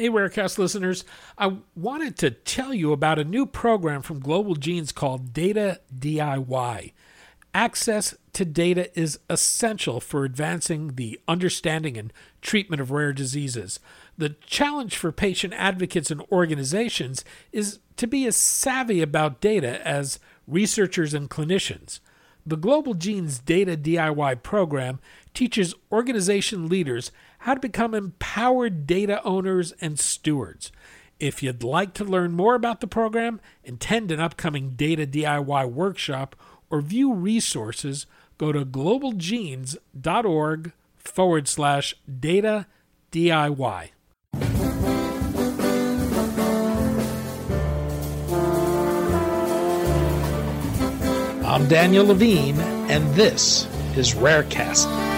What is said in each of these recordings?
Hey, Rarecast listeners. I wanted to tell you about a new program from Global Genes called Data DIY. Access to data is essential for advancing the understanding and treatment of rare diseases. The challenge for patient advocates and organizations is to be as savvy about data as researchers and clinicians. The Global Genes Data DIY program teaches organization leaders how to become empowered data owners and stewards. If you'd like to learn more about the program, attend an upcoming Data DIY workshop, or view resources, go to globalgenes.org forward slash data DIY. I'm Daniel Levine, and this is Rarecast.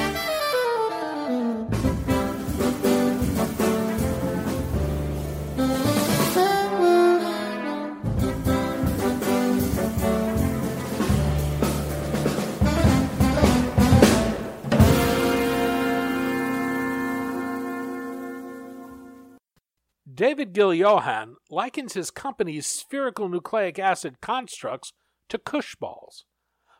David Giljohann likens his company's spherical nucleic acid constructs to Koosh balls.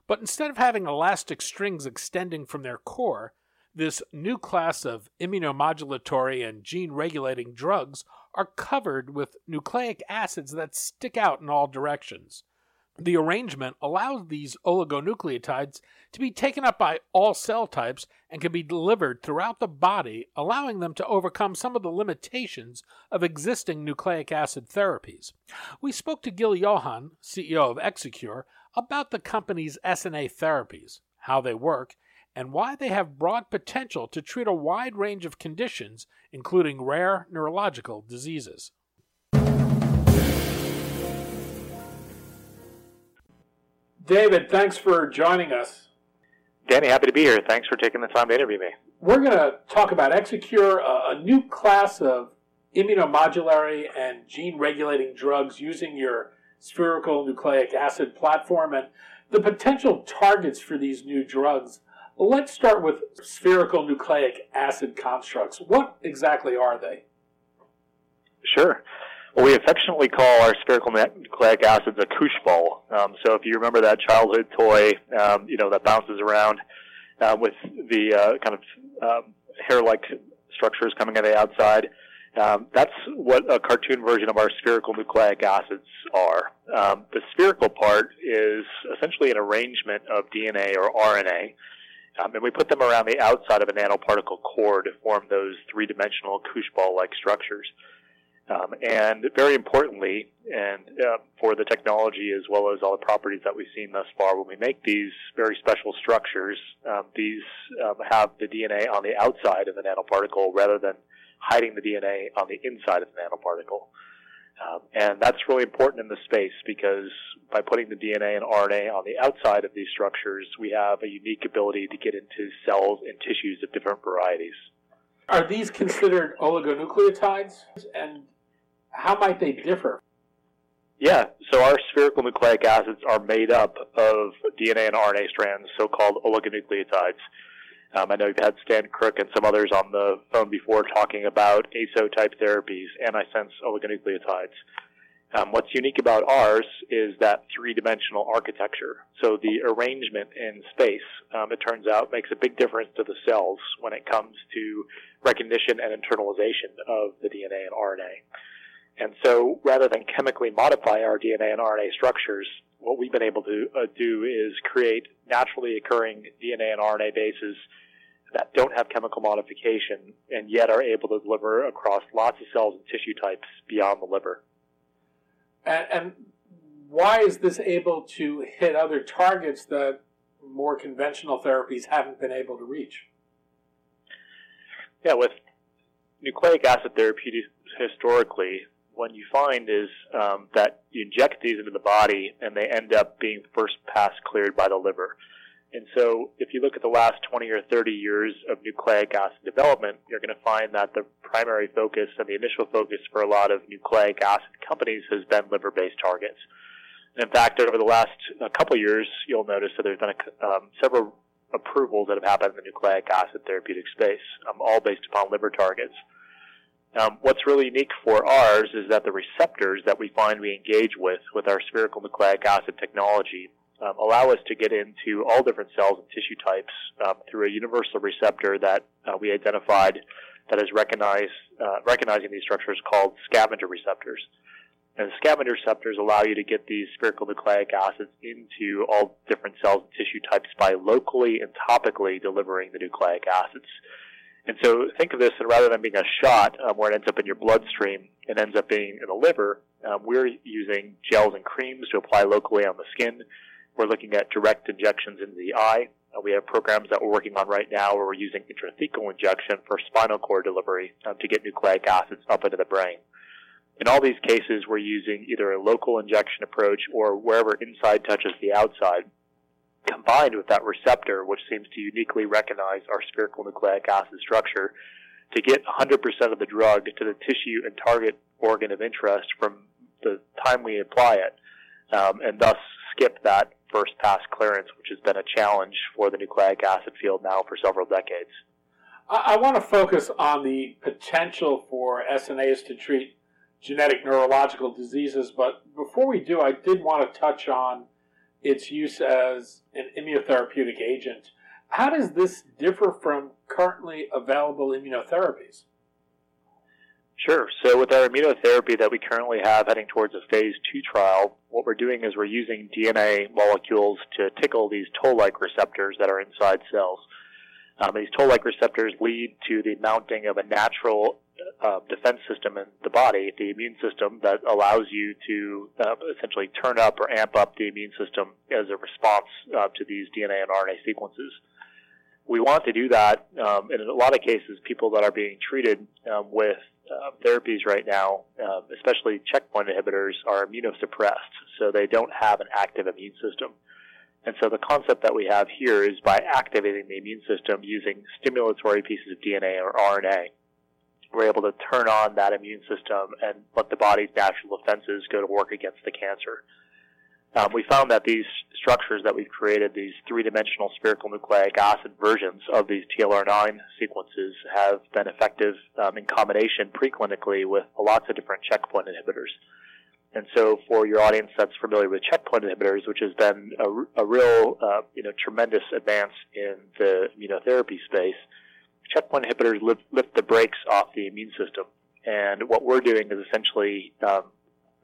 But instead of having elastic strings extending from their core, this new class of immunomodulatory and gene regulating drugs are covered with nucleic acids that stick out in all directions. The arrangement allows these oligonucleotides to be taken up by all cell types and can be delivered throughout the body, allowing them to overcome some of the limitations of existing nucleic acid therapies. We spoke to Giljohann, CEO of Exicure, about the company's SNA therapies, how they work, and why they have broad potential to treat a wide range of conditions, including rare neurological diseases. David, thanks for joining us. Danny, happy to be here. Thanks for taking the time to interview me. We're going to talk about Exicure, a, new class of immunomodulatory and gene regulating drugs using your spherical nucleic acid platform and the potential targets for these new drugs. Let's start with spherical nucleic acid constructs. What exactly are they? Sure. Well, we affectionately call our spherical nucleic acids a koosh ball. Um, so if you remember that childhood toy, um, you know, that bounces around uh, with the uh, kind of um, hair-like structures coming on the outside, um, that's what a cartoon version of our spherical nucleic acids are. Um, the spherical part is essentially an arrangement of DNA or RNA, and we put them around the outside of a nanoparticle core to form those three-dimensional koosh ball-like structures. Um, and very importantly, and uh, for the technology as well as all the properties that we've seen thus far, when we make these very special structures, um, these um, have the DNA on the outside of the nanoparticle rather than hiding the DNA on the inside of the nanoparticle. Um, and that's really important in this space because by putting the DNA and RNA on the outside of these structures, we have a unique ability to get into cells and tissues of different varieties. Are these considered oligonucleotides? And how might they differ? Yeah, so our spherical nucleic acids are made up of DNA and RNA strands, so-called oligonucleotides. Um, I know you've had Stan Crooke and some others on the phone before talking about ASO-type therapies, antisense oligonucleotides. Um, what's unique about ours is that three-dimensional architecture. So the arrangement in space, um, it turns out, makes a big difference to the cells when it comes to recognition and internalization of the DNA and RNA. And so rather than chemically modify our DNA and RNA structures, what we've been able to uh, do is create naturally occurring DNA and RNA bases that don't have chemical modification and yet are able to deliver across lots of cells and tissue types beyond the liver. And, and why is this able to hit other targets that more conventional therapies haven't been able to reach? Yeah, with nucleic acid therapeutics historically, what you find is um, that you inject these into the body and they end up being first pass cleared by the liver. And so, if you look at the last 20 or 30 years of nucleic acid development, you're going to find that the primary focus and the initial focus for a lot of nucleic acid companies has been liver based targets. And in fact, over the last uh, couple years, you'll notice that there's been a, um, several approvals that have happened in the nucleic acid therapeutic space, um, all based upon liver targets. Um, what's really unique for ours is that the receptors that we find we engage with with our spherical nucleic acid technology um, allow us to get into all different cells and tissue types um, through a universal receptor that uh, we identified that is recognize, uh, recognizing these structures called scavenger receptors. And scavenger receptors allow you to get these spherical nucleic acids into all different cells and tissue types by locally and topically delivering the nucleic acids. And so think of this, and rather than being a shot um, where it ends up in your bloodstream, it ends up being in the liver. Um, we're using gels and creams to apply locally on the skin. We're looking at direct injections into the eye. Uh, we have programs that we're working on right now where we're using intrathecal injection for spinal cord delivery um, to get nucleic acids up into the brain. In all these cases, we're using either a local injection approach or wherever inside touches the outside, combined with that receptor, which seems to uniquely recognize our spherical nucleic acid structure, to get 100% of the drug to the tissue and target organ of interest from the time we apply it, um, and thus skip that first pass clearance, which has been a challenge for the nucleic acid field now for several decades. I, I want to focus on the potential for SNAs to treat genetic neurological diseases, but before we do, I did want to touch on its use as an immunotherapeutic agent. How does this differ from currently available immunotherapies? Sure. So with our immunotherapy that we currently have heading towards a phase two trial, what we're doing is we're using DNA molecules to tickle these toll-like receptors that are inside cells. Um, these toll-like receptors lead to the mounting of a natural uh, defense system in the body, the immune system, that allows you to uh, essentially turn up or amp up the immune system as a response uh, to these DNA and RNA sequences. We want to do that, um, in a lot of cases, people that are being treated um, with uh, therapies right now, uh, especially checkpoint inhibitors, are immunosuppressed, so they don't have an active immune system. And so the concept that we have here is by activating the immune system using stimulatory pieces of DNA or RNA, we're able to turn on that immune system and let the body's natural defenses go to work against the cancer. Um, we found that these structures that we've created, these three-dimensional spherical nucleic acid versions of these TLR9 sequences, have been effective um, in combination preclinically with lots of different checkpoint inhibitors. And so, for your audience that's familiar with checkpoint inhibitors, which has been a, a real, uh, you know, tremendous advance in the immunotherapy space, checkpoint inhibitors lift, lift the brakes off the immune system. And what we're doing is essentially, um,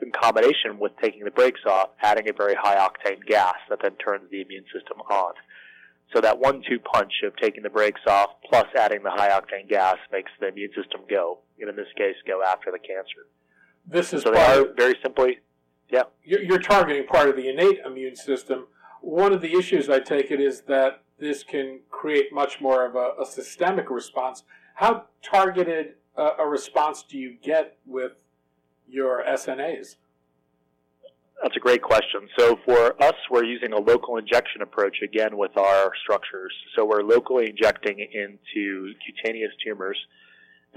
in combination with taking the brakes off, adding a very high octane gas that then turns the immune system on. So that one-two punch of taking the brakes off plus adding the high octane gas makes the immune system go, and in this case, go after the cancer. This is so they are very simply, yeah. You're targeting part of the innate immune system. One of the issues I take it is that this can create much more of a, a systemic response. How targeted a, a response do you get with your SNAs? That's a great question. So for us, we're using a local injection approach again with our structures. So we're locally injecting into cutaneous tumors,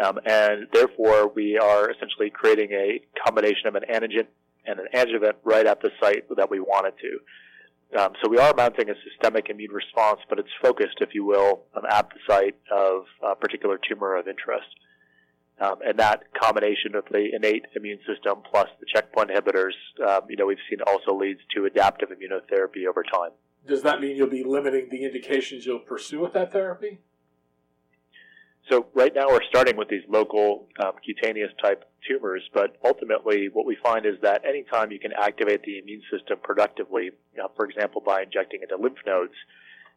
um, and therefore we are essentially creating a combination of an antigen and an adjuvant right at the site that we want it to. Um, so we are mounting a systemic immune response, but it's focused, if you will, um, at the site of a particular tumor of interest. Um, and that combination of the innate immune system plus the checkpoint inhibitors, um, you know, we've seen also leads to adaptive immunotherapy over time. Does that mean you'll be limiting the indications you'll pursue with that therapy? So right now we're starting with these local um, cutaneous type tumors, but ultimately what we find is that anytime you can activate the immune system productively, you know, for example by injecting into lymph nodes,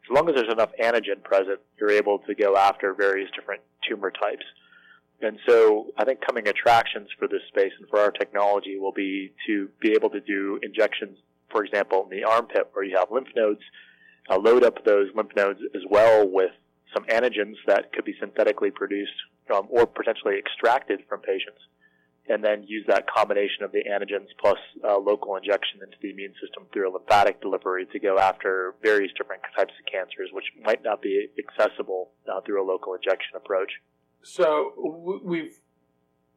as long as there's enough antigen present, you're able to go after various different tumor types. And so I think coming attractions for this space and for our technology will be to be able to do injections, for example, in the armpit where you have lymph nodes, uh, load up those lymph nodes as well with some antigens that could be synthetically produced um, or potentially extracted from patients, and then use that combination of the antigens plus uh, local injection into the immune system through a lymphatic delivery to go after various different types of cancers, which might not be accessible uh, through a local injection approach. So we've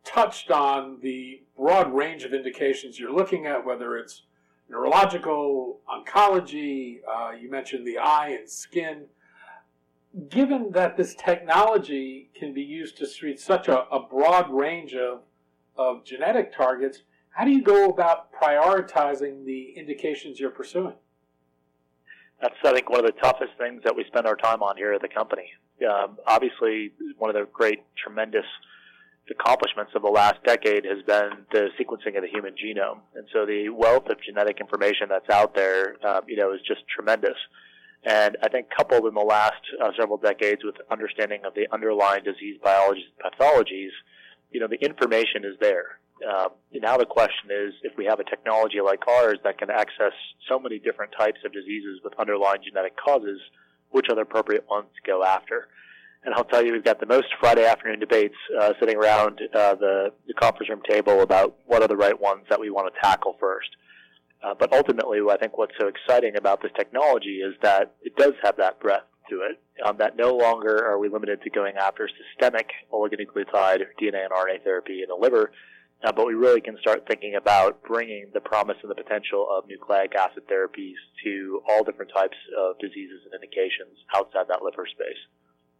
touched on the broad range of indications you're looking at, whether it's neurological, oncology, uh, you mentioned the eye and skin given that this technology can be used to treat such a, a broad range of, of genetic targets, how do you go about prioritizing the indications you're pursuing? That's, I think, one of the toughest things that we spend our time on here at the company. Um, obviously, one of the great, tremendous accomplishments of the last decade has been the sequencing of the human genome. And so the wealth of genetic information that's out there, um, you know, is just tremendous. And I think coupled in the last uh, several decades with understanding of the underlying disease biologies and pathologies, you know, the information is there. Um, now the question is, if we have a technology like ours that can access so many different types of diseases with underlying genetic causes, which other appropriate ones to go after? And I'll tell you, we've got the most Friday afternoon debates uh, sitting around uh, the, the conference room table about what are the right ones that we want to tackle first. Uh, but ultimately, I think what's so exciting about this technology is that it does have that breadth to it. Um, that no longer are we limited to going after systemic oligonucleotide DNA and RNA therapy in the liver, uh, but we really can start thinking about bringing the promise and the potential of nucleic acid therapies to all different types of diseases and indications outside that liver space.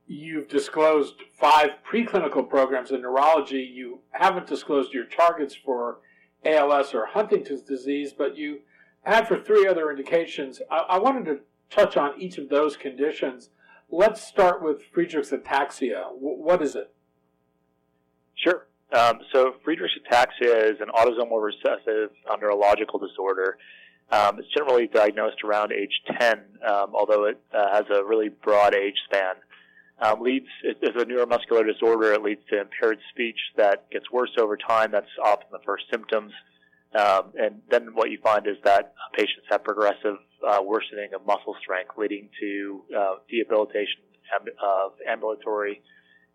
You've disclosed five preclinical programs in neurology. You haven't disclosed your targets for ALS or Huntington's disease, but you had for three other indications. I, I wanted to touch on each of those conditions. Let's start with Friedreich's ataxia. W- what is it? Um, so Friedreich's ataxia is an autosomal recessive neurological disorder. Um, it's generally diagnosed around age 10, um, although it uh, has a really broad age span um, leads is a neuromuscular disorder. It leads to impaired speech that gets worse over time. That's often the first symptoms. Um, and then what you find is that patients have progressive uh, worsening of muscle strength, leading to uh, debilitation of ambulatory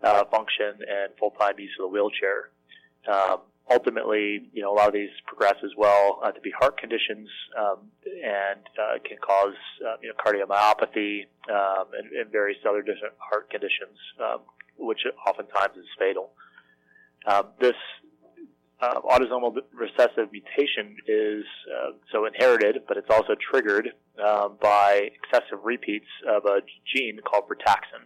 uh, function and full-time use of the wheelchair. Um, ultimately, you know, a lot of these progress as well uh, to be heart conditions um, and uh, can cause uh, you know cardiomyopathy um, and, and, various other different heart conditions, um, which oftentimes is fatal. Um, this uh, autosomal recessive mutation is uh, so inherited, but it's also triggered um, by excessive repeats of a gene called frataxin.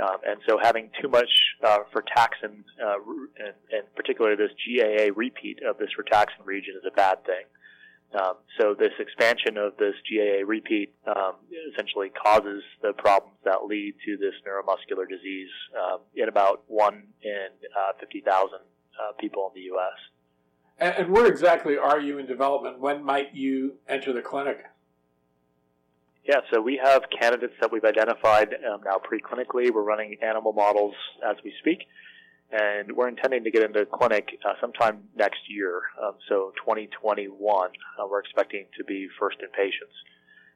Um, and so having too much uh, frataxin, uh, and, and particularly this GAA repeat of this frataxin region is a bad thing. Um, so this expansion of this GAA repeat um, essentially causes the problems that lead to this neuromuscular disease um, in about one in uh, 50,000 uh, people in the U.S. And, and where exactly are you in development? When might you enter the clinic? Yeah, so we have candidates that we've identified um, now preclinically. We're running animal models as we speak, and we're intending to get into clinic uh, sometime next year. Um, so 2021, uh, we're expecting to be first in patients.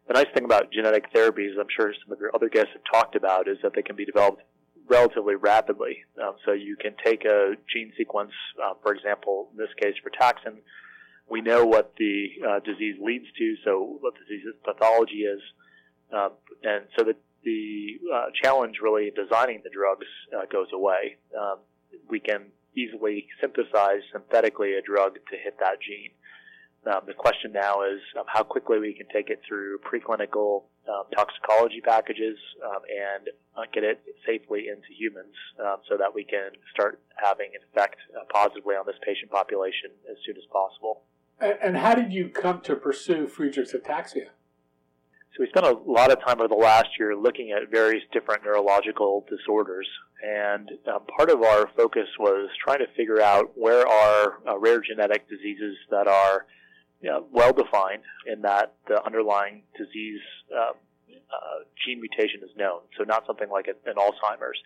The nice thing about genetic therapies, I'm sure some of your other guests have talked about, is that they can be developed relatively rapidly. Um, so you can take a gene sequence, uh, for example, in this case frataxin. We know what the uh, disease leads to, so what the disease pathology is. Um, and so the, the uh, challenge really in designing the drugs uh, goes away. Um, we can easily synthesize synthetically a drug to hit that gene. Um, the question now is um, how quickly we can take it through preclinical um, toxicology packages um, and uh, get it safely into humans um, so that we can start having an effect uh, positively on this patient population as soon as possible. And, and how did you come to pursue Friedreich's ataxia? So we spent a lot of time over the last year looking at various different neurological disorders, and um, part of our focus was trying to figure out where are uh, rare genetic diseases that are you know, well defined in that the underlying disease uh, uh, gene mutation is known. So not something like an Alzheimer's,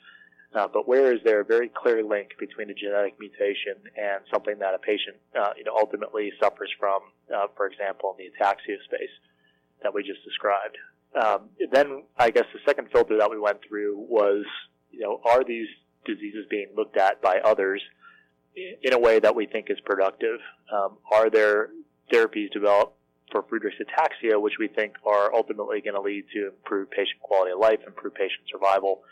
uh, but where is there a very clear link between a genetic mutation and something that a patient uh, you know ultimately suffers from, uh, for example, in the ataxia space that we just described. Um, then I guess the second filter that we went through was, you know, are these diseases being looked at by others in a way that we think is productive? Um, are there therapies developed for Friedreich's ataxia, which we think are ultimately going to lead to improved patient quality of life, improved patient survival?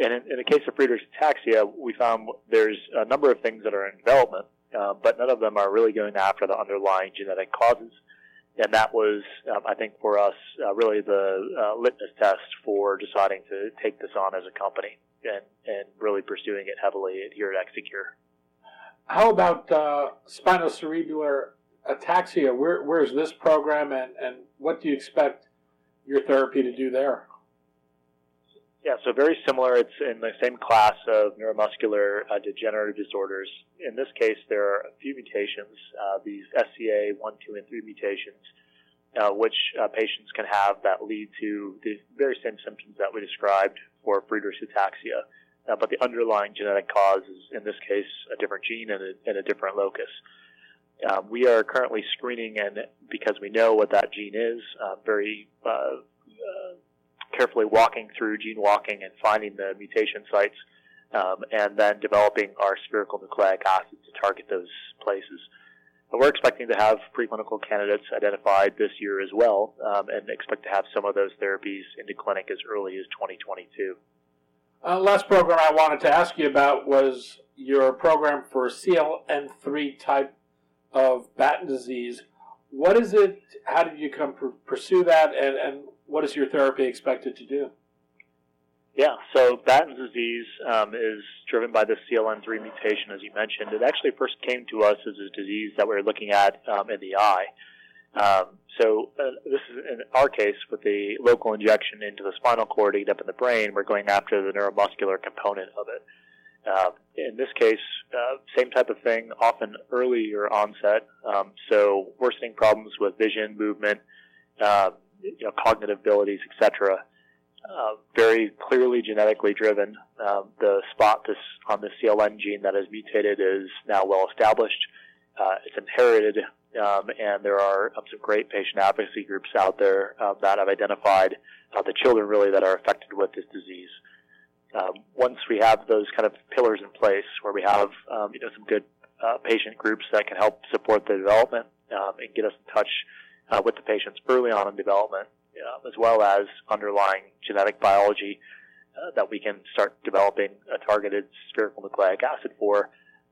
And in, in the case of Friedreich's ataxia, we found there's a number of things that are in development, uh, but none of them are really going after the underlying genetic causes and that was, um, I think, for us, uh, really the uh, litmus test for deciding to take this on as a company and, and really pursuing it heavily here at Exicure. How about uh, spinocerebellar ataxia? Where, where's this program, and, and what do you expect your therapy to do there? Yeah, so very similar. It's in the same class of neuromuscular uh, degenerative disorders. In this case, there are a few mutations, uh, these SCA 1, 2, and 3 mutations, uh, which uh, patients can have that lead to the very same symptoms that we described for Friedreich's ataxia. Uh, but the underlying genetic cause is, in this case, a different gene and a, and a different locus. Uh, we are currently screening, and because we know what that gene is, very carefully walking through gene walking and finding the mutation sites, um, and then developing our spherical nucleic acids to target those places. But we're expecting to have preclinical candidates identified this year as well, um, and expect to have some of those therapies into clinic as early as 2022. Uh, last program I wanted to ask you about was your program for CLN3 type of Batten disease. What is it? How did you come pr- pursue that, and, and what is your therapy expected to do? Yeah, so Batten's disease um, is driven by the CLN3 mutation, as you mentioned. It actually first came to us as a disease that we were looking at um, in the eye. Um, so uh, this is in our case with the local injection into the spinal cord get up in the brain. We're going after the neuromuscular component of it. Uh, in this case, uh, same type of thing, often earlier onset. Um, so worsening problems with vision, movement, uh, you know, cognitive abilities, etc. Uh, very clearly genetically driven. Um, the spot this on the CLN gene that is mutated is now well established. Uh, it's inherited, um, and there are um, some great patient advocacy groups out there uh, that have identified uh, the children really that are affected with this disease. Um, once we have those kind of pillars in place, where we have um, you know some good uh, patient groups that can help support the development um, and get us in touch uh, with the patients early on in development, uh, as well as underlying genetic biology uh, that we can start developing a targeted spherical nucleic acid for.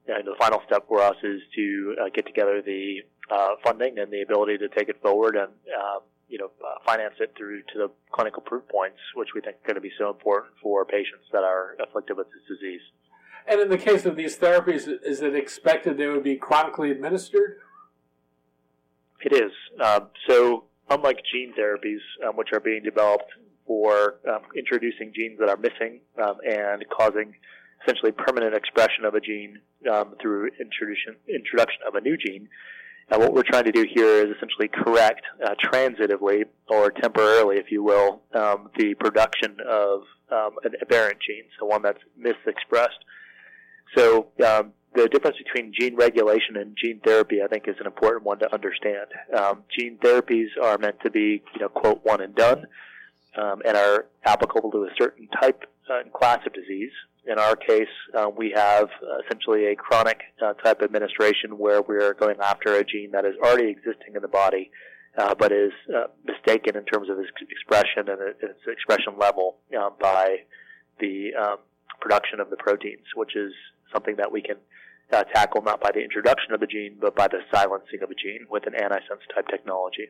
And the final step for us is to uh, get together the uh, funding and the ability to take it forward and um, you know uh, finance it through to the clinical proof points, which we think are going to be so important for patients that are afflicted with this disease. And in the case of these therapies, is it expected they would be chronically administered? It is. Um, so, unlike gene therapies, um, which are being developed for um, introducing genes that are missing um, and causing essentially permanent expression of a gene um, through introduction introduction of a new gene, uh, what we're trying to do here is essentially correct uh, transitively or temporarily, if you will, um, the production of an aberrant gene, so one that's misexpressed. So the difference between gene regulation and gene therapy, I think, is an important one to understand. Um, gene therapies are meant to be, you know, quote, one and done, um, and are applicable to a certain type uh, and class of disease. In our case, uh, we have uh, essentially a chronic uh, type administration where we're going after a gene that is already existing in the body, uh, but is uh, mistaken in terms of its expression and its expression level by the um, production of the proteins, which is something that we can uh, tackle not by the introduction of the gene, but by the silencing of a gene with an antisense type technology.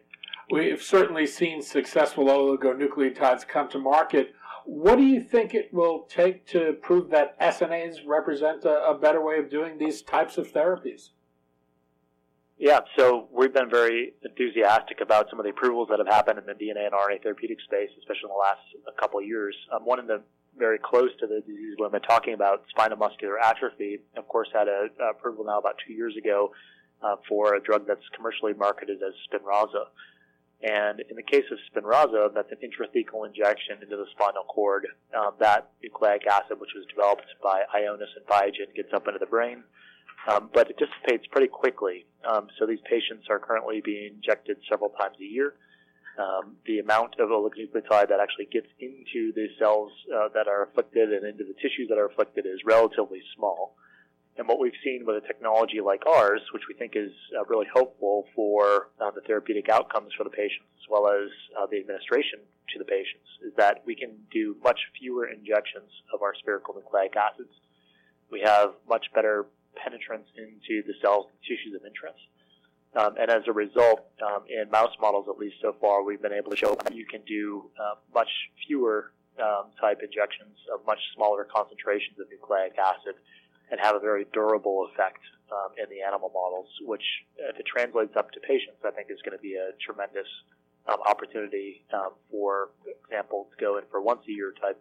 We've certainly seen successful oligonucleotides come to market. What do you think it will take to prove that SNAs represent a, a better way of doing these types of therapies? Yeah, so we've been very enthusiastic about some of the approvals that have happened in the DNA and RNA therapeutic space, especially in the last couple of years. Um, one of the very close to the disease we've talking about, spinal muscular atrophy, of course, had a, a approval now about two years ago uh, for a drug that's commercially marketed as Spinraza. And in the case of Spinraza, that's an intrathecal injection into the spinal cord. Um, that nucleic acid, which was developed by Ionis and Biogen, gets up into the brain, um, but it dissipates pretty quickly. Um, so these patients are currently being injected several times a year um, the amount of oligonucleotide that actually gets into the cells uh, that are afflicted and into the tissues that are afflicted is relatively small. And what we've seen with a technology like ours, which we think is uh, really hopeful for uh, the therapeutic outcomes for the patients as well as uh, the administration to the patients, is that we can do much fewer injections of our spherical nucleic acids. We have much better penetrance into the cells and tissues of interest Um, and as a result, um, in mouse models, at least so far, we've been able to show that you can do uh, much fewer um, type injections of much smaller concentrations of nucleic acid and have a very durable effect um, in the animal models, which, if it translates up to patients, I think is going to be a tremendous um, opportunity um, for example, to go in for once a year type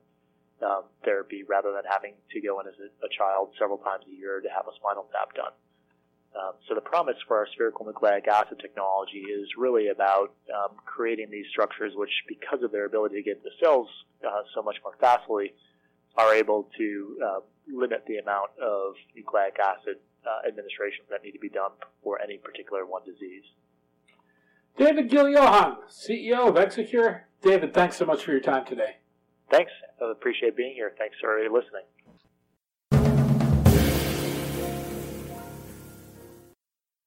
therapy rather than having to go in as a, a child several times a year to have a spinal tap done. Um, so the promise for our spherical nucleic acid technology is really about um, creating these structures which, because of their ability to get the cells uh, so much more facilely, are able to uh, limit the amount of nucleic acid uh, administrations that need to be done for any particular one disease. David Giljohann, CEO of Exicure. David, thanks so much for your time today. Thanks. I appreciate being here. Thanks for listening.